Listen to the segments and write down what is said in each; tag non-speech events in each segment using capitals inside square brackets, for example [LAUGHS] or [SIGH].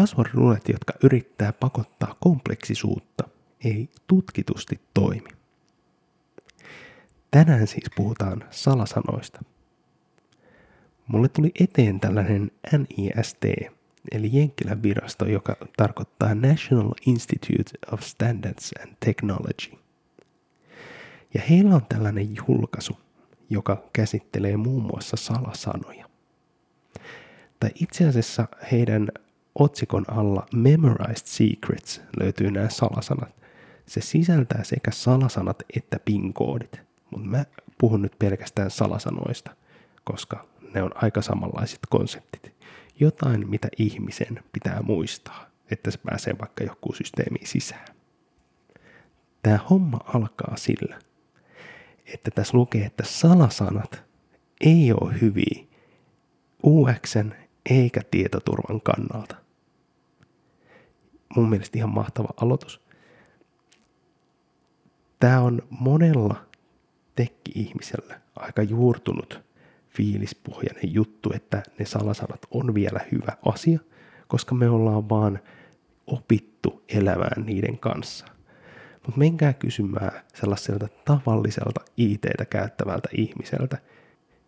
password jotka yrittää pakottaa kompleksisuutta, ei tutkitusti toimi. Tänään siis puhutaan salasanoista. Mulle tuli eteen tällainen NIST, eli Jenkkilän virasto, joka tarkoittaa National Institute of Standards and Technology. Ja heillä on tällainen julkaisu, joka käsittelee muun muassa salasanoja. Tai itse asiassa heidän otsikon alla Memorized Secrets löytyy nämä salasanat. Se sisältää sekä salasanat että PIN-koodit, mutta mä puhun nyt pelkästään salasanoista, koska ne on aika samanlaiset konseptit. Jotain, mitä ihmisen pitää muistaa, että se pääsee vaikka joku systeemiin sisään. Tämä homma alkaa sillä, että tässä lukee, että salasanat ei ole hyviä UXn eikä tietoturvan kannalta. Mun mielestä ihan mahtava aloitus. Tämä on monella tekki-ihmisellä aika juurtunut fiilispohjainen juttu, että ne salasanat on vielä hyvä asia, koska me ollaan vaan opittu elämään niiden kanssa. Mutta menkää kysymään sellaiselta tavalliselta IT-tä käyttävältä ihmiseltä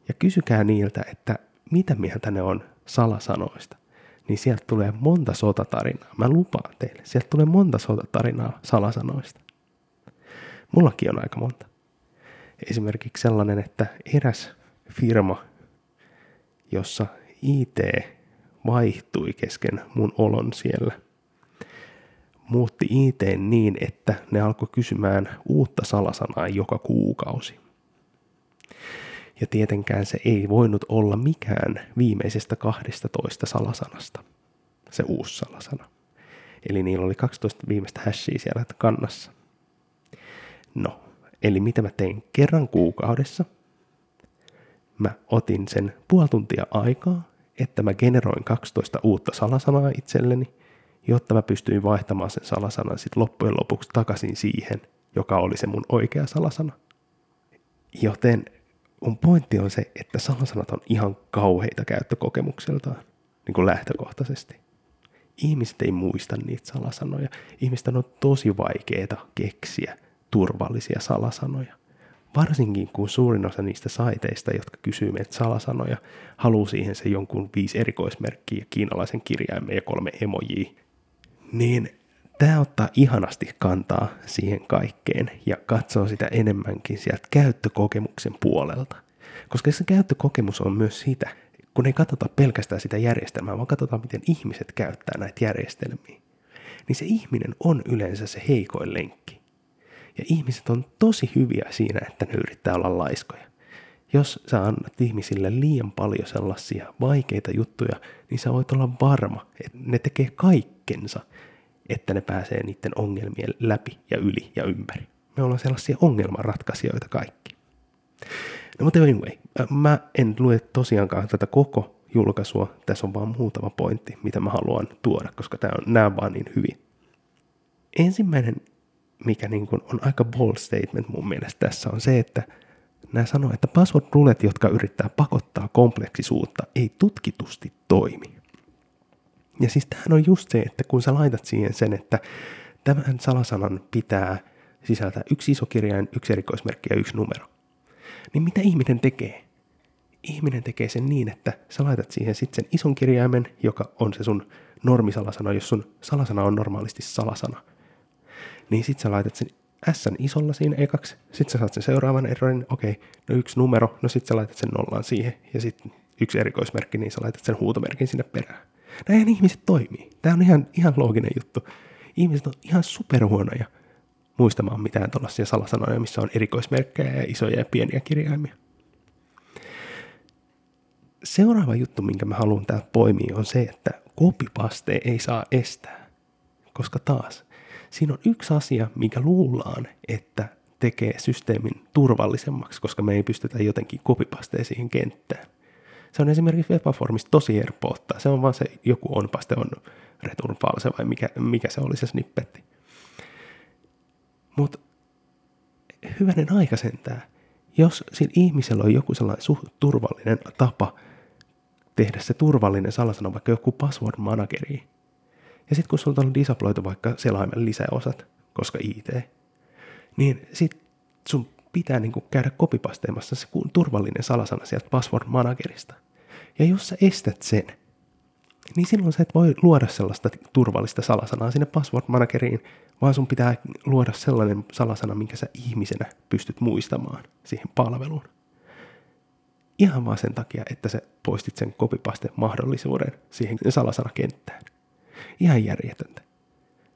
ja kysykää niiltä, että mitä mieltä ne on salasanoista. Niin sieltä tulee monta sotatarinaa. Mä lupaan teille, sieltä tulee monta sotatarinaa salasanoista. Mullakin on aika monta. Esimerkiksi sellainen, että eräs firma, jossa IT vaihtui kesken mun olon siellä. Muutti IT niin, että ne alkoi kysymään uutta salasanaa joka kuukausi. Ja tietenkään se ei voinut olla mikään viimeisestä 12 salasanasta, se uusi salasana. Eli niillä oli 12 viimeistä hashia siellä kannassa. No, eli mitä mä tein kerran kuukaudessa – mä otin sen puoli tuntia aikaa, että mä generoin 12 uutta salasanaa itselleni, jotta mä pystyin vaihtamaan sen salasanan sitten loppujen lopuksi takaisin siihen, joka oli se mun oikea salasana. Joten mun pointti on se, että salasanat on ihan kauheita käyttökokemukseltaan, niin kuin lähtökohtaisesti. Ihmiset ei muista niitä salasanoja. Ihmisten on tosi vaikeeta keksiä turvallisia salasanoja. Varsinkin kun suurin osa niistä saiteista, jotka kysyy meiltä salasanoja, haluaa siihen se jonkun viisi erikoismerkkiä, kiinalaisen kirjaimen ja kolme emojia, niin tämä ottaa ihanasti kantaa siihen kaikkeen ja katsoo sitä enemmänkin sieltä käyttökokemuksen puolelta. Koska se käyttökokemus on myös sitä, kun ei katsota pelkästään sitä järjestelmää, vaan katsotaan, miten ihmiset käyttää näitä järjestelmiä, niin se ihminen on yleensä se heikoin lenkki. Ja ihmiset on tosi hyviä siinä, että ne yrittää olla laiskoja. Jos sä annat ihmisille liian paljon sellaisia vaikeita juttuja, niin sä voit olla varma, että ne tekee kaikkensa, että ne pääsee niiden ongelmien läpi ja yli ja ympäri. Me ollaan sellaisia ongelmanratkaisijoita kaikki. No mutta anyway, mä en lue tosiaankaan tätä koko julkaisua. Tässä on vaan muutama pointti, mitä mä haluan tuoda, koska tämä on, nämä vaan niin hyvin. Ensimmäinen mikä niin kuin on aika bold statement mun mielestä tässä on se, että nämä sanoo, että password rulet, jotka yrittää pakottaa kompleksisuutta, ei tutkitusti toimi. Ja siis tämähän on just se, että kun sä laitat siihen sen, että tämän salasanan pitää sisältää yksi iso kirjain, yksi erikoismerkki ja yksi numero, niin mitä ihminen tekee? Ihminen tekee sen niin, että sä laitat siihen sitten sen ison kirjaimen, joka on se sun normisalasana, jos sun salasana on normaalisti salasana – niin sit sä laitat sen S isolla siinä ekaksi, sit sä saat sen seuraavan errorin, okei, no yksi numero, no sit sä laitat sen nollaan siihen, ja sitten yksi erikoismerkki, niin sä laitat sen huutomerkin sinne perään. Näin ihmiset toimii. Tämä on ihan, ihan looginen juttu. Ihmiset on ihan superhuonoja muistamaan mitään tuollaisia salasanoja, missä on erikoismerkkejä ja isoja ja pieniä kirjaimia. Seuraava juttu, minkä mä haluan täältä poimia, on se, että kopipaste ei saa estää. Koska taas, siinä on yksi asia, mikä luullaan, että tekee systeemin turvallisemmaksi, koska me ei pystytä jotenkin kopipasteen siihen kenttään. Se on esimerkiksi Webaformissa tosi helppo ottaa. Se on vaan se joku on-paste on return false vai mikä, mikä se oli se snippetti. Mutta hyvänen aika sentään. Jos siinä ihmisellä on joku sellainen suht turvallinen tapa tehdä se turvallinen salasana, vaikka joku password manageri, Ja sitten kun sulla on disabloitu vaikka selaimen lisäosat, koska IT, niin sit sun pitää niinku käydä kopipasteemassa se turvallinen salasana sieltä password managerista. Ja jos sä estät sen, niin silloin sä et voi luoda sellaista turvallista salasanaa sinne password manageriin, vaan sun pitää luoda sellainen salasana, minkä sä ihmisenä pystyt muistamaan siihen palveluun. Ihan vaan sen takia, että sä poistit sen kopipaste mahdollisuuden siihen salasanakenttään. Ihan järjetöntä.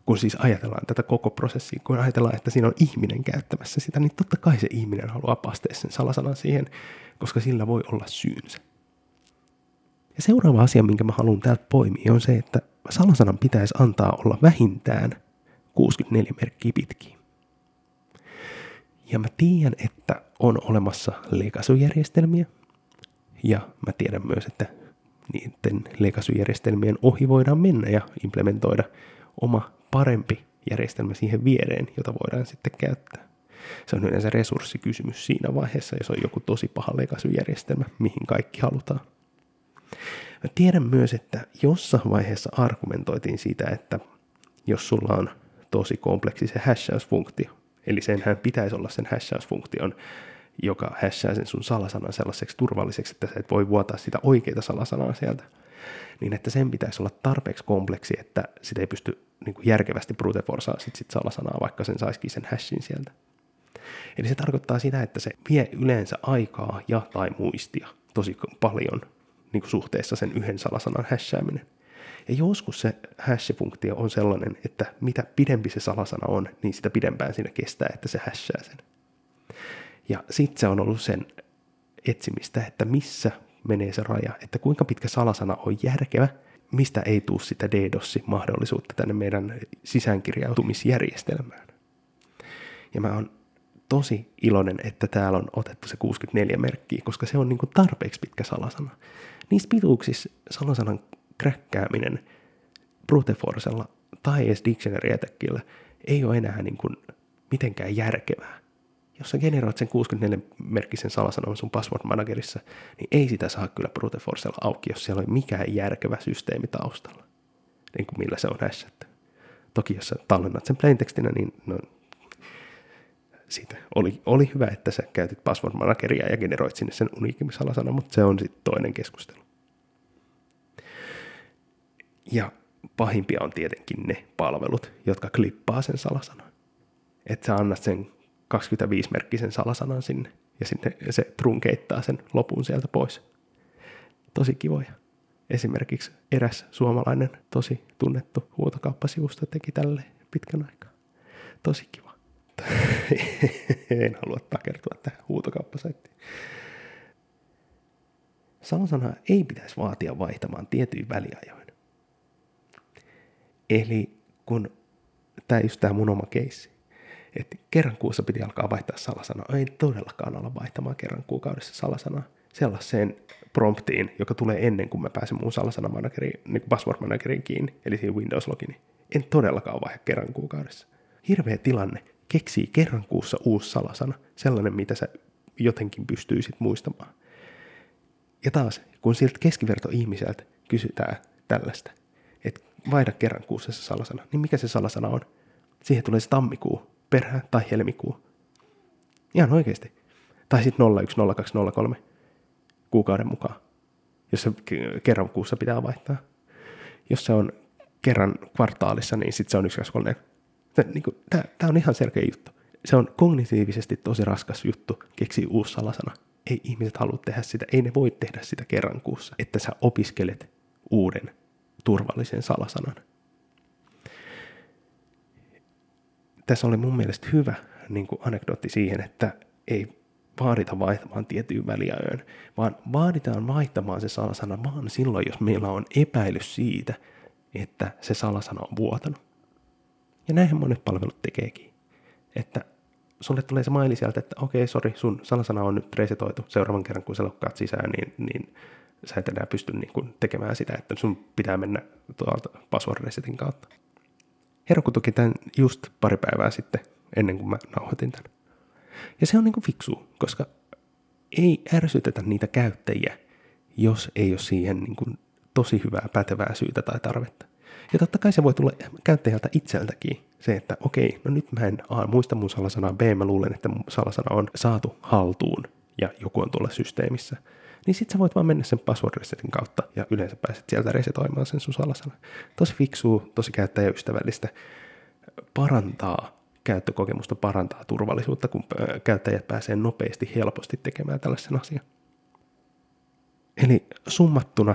Kun siis ajatellaan tätä koko prosessia, kun ajatellaan, että siinä on ihminen käyttämässä sitä, niin totta kai se ihminen haluaa pastea sen salasanan siihen, koska sillä voi olla syynsä. Ja seuraava asia, minkä mä haluan täältä poimia, on se, että salasanan pitäisi antaa olla vähintään 64 merkkiä pitkiä. Ja mä tiedän, että on olemassa legacy-järjestelmiä, ja mä tiedän myös, että niiden legacy-järjestelmien ohi voidaan mennä ja implementoida oma parempi järjestelmä siihen viereen, jota voidaan sitten käyttää. Se on yleensä resurssikysymys siinä vaiheessa, jos on joku tosi paha legacy-järjestelmä, mihin kaikki halutaan. Mä tiedän myös, että jossain vaiheessa argumentoitiin siitä, että jos sulla on tosi kompleksi se hashausfunktio, eli senhän pitäisi olla sen hashausfunktion, joka hashaa sen sun salasanan sellaiseksi turvalliseksi, että sä et voi vuotaa sitä oikeita salasanaa sieltä, niin että sen pitäisi olla tarpeeksi kompleksi, että sitä ei pysty niin kuin järkevästi brute forcea sit, sit salasanaa, vaikka sen saisikin sen hashin sieltä. Eli se tarkoittaa sitä, että se vie yleensä aikaa ja tai muistia tosi paljon niin kuin suhteessa sen yhden salasanan hashääminen. Ja joskus se hash-funktio on sellainen, että mitä pidempi se salasana on, niin sitä pidempään siinä kestää, että se hashaa sen. Ja sitten se on ollut sen etsimistä, että missä menee se raja, että kuinka pitkä salasana on järkevä, mistä ei tule sitä DDoS-mahdollisuutta tänne meidän sisäänkirjautumisjärjestelmään. Ja mä oon tosi iloinen, että täällä on otettu se 64 merkkiä, koska se on niin kuin tarpeeksi pitkä salasana. Niissä pituuksissa salasanan kräkkääminen brute forcella tai edes dictionary ei ole enää niin kuin mitenkään järkevää. Jos sä generoit sen 64-merkkisen salasanan sun password managerissa, niin ei sitä saa kyllä brute forcella auki, jos siellä on mikään järkevä systeemi taustalla, niin kuin millä se on hashattu. Toki jos sä tallennat sen plaintekstinä, niin no, siitä oli, oli hyvä, että sä käytit password manageria ja generoit sinne sen uniikimisalasana, mutta se on sitten toinen keskustelu. Ja pahimpia on tietenkin ne palvelut, jotka klippaa sen salasanan. Että sä annat sen 25-merkkisen salasanan sinne ja sitten se trunkeittaa sen lopun sieltä pois. Tosi kivoja. Esimerkiksi eräs suomalainen tosi tunnettu huutokauppasivusto teki tälle pitkän aikaa. Tosi kiva. [LAUGHS] en halua takertua tähän huutokauppasaittiin. Salasanaa ei pitäisi vaatia vaihtamaan tietyin väliajoin. Eli kun tämä just tämä mun oma keissi, että kerran kuussa piti alkaa vaihtaa salasanaa. Ei todellakaan olla vaihtamaan kerran kuukaudessa salasanaa sellaiseen promptiin, joka tulee ennen kuin mä pääsen muun salasanamanageriin, niin password manageriin kiinni, eli siihen Windows logini. En todellakaan vaihda kerran kuukaudessa. Hirveä tilanne. Keksii kerran kuussa uusi salasana, sellainen, mitä sä jotenkin pystyisit muistamaan. Ja taas, kun siltä keskiverto-ihmiseltä kysytään tällaista, että vaihda kerran kuussa se salasana, niin mikä se salasana on? Siihen tulee se tammikuu, perään tai helmikuu. Ihan oikeasti. Tai sitten 010203 kuukauden mukaan, jos se kerran kuussa pitää vaihtaa. Jos se on kerran kvartaalissa, niin sitten se on 1234. Niin Tämä on ihan selkeä juttu. Se on kognitiivisesti tosi raskas juttu keksiä uusi salasana. Ei ihmiset halua tehdä sitä, ei ne voi tehdä sitä kerran kuussa, että sä opiskelet uuden turvallisen salasanan. tässä oli mun mielestä hyvä niin kuin anekdootti siihen, että ei vaadita vaihtamaan tiettyyn väliajoin, vaan vaaditaan vaihtamaan se salasana vaan silloin, jos meillä on epäilys siitä, että se salasana on vuotanut. Ja näinhän monet palvelut tekeekin. Että sulle tulee se maili sieltä, että okei, okay, sori, sun salasana on nyt resetoitu. Seuraavan kerran, kun sä lokkaat sisään, niin, niin sä et enää pysty niin kuin tekemään sitä, että sun pitää mennä tuolta password resetin kautta. Heroku toki tämän just pari päivää sitten, ennen kuin mä nauhoitin tämän. Ja se on niinku fiksu, koska ei ärsytetä niitä käyttäjiä, jos ei ole siihen niinku tosi hyvää pätevää syytä tai tarvetta. Ja totta kai se voi tulla käyttäjältä itseltäkin se, että okei, no nyt mä en A, muista mun salasanaa, B, mä luulen, että mun salasana on saatu haltuun ja joku on tuolla systeemissä. Niin sit sä voit vaan mennä sen password resetin kautta ja yleensä pääset sieltä resetoimaan sen sun salasana. Tosi fiksuu, tosi käyttäjäystävällistä, parantaa käyttökokemusta, parantaa turvallisuutta, kun käyttäjät pääsee nopeasti, helposti tekemään tällaisen asian. Eli summattuna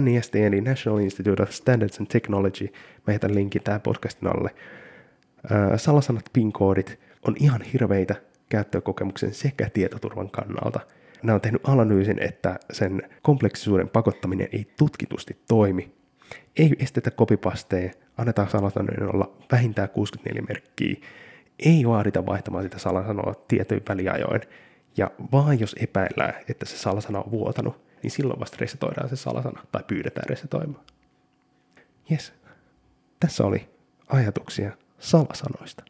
NIST eli National Institute of Standards and Technology, mä jätän linkin tähän podcastin alle. Salasanat, PIN-koodit on ihan hirveitä käyttökokemuksen sekä tietoturvan kannalta. Nämä on tehnyt analyysin, että sen kompleksisuuden pakottaminen ei tutkitusti toimi. Ei estetä kopipasteja, annetaan salasanojen olla vähintään 64 merkkiä, ei vaadita vaihtamaan sitä salasanoa tietyin väliajoin, ja vaan jos epäillään, että se salasana on vuotanut, niin silloin vasta resetoidaan se salasana tai pyydetään resetoimaan. Yes. Tässä oli ajatuksia salasanoista.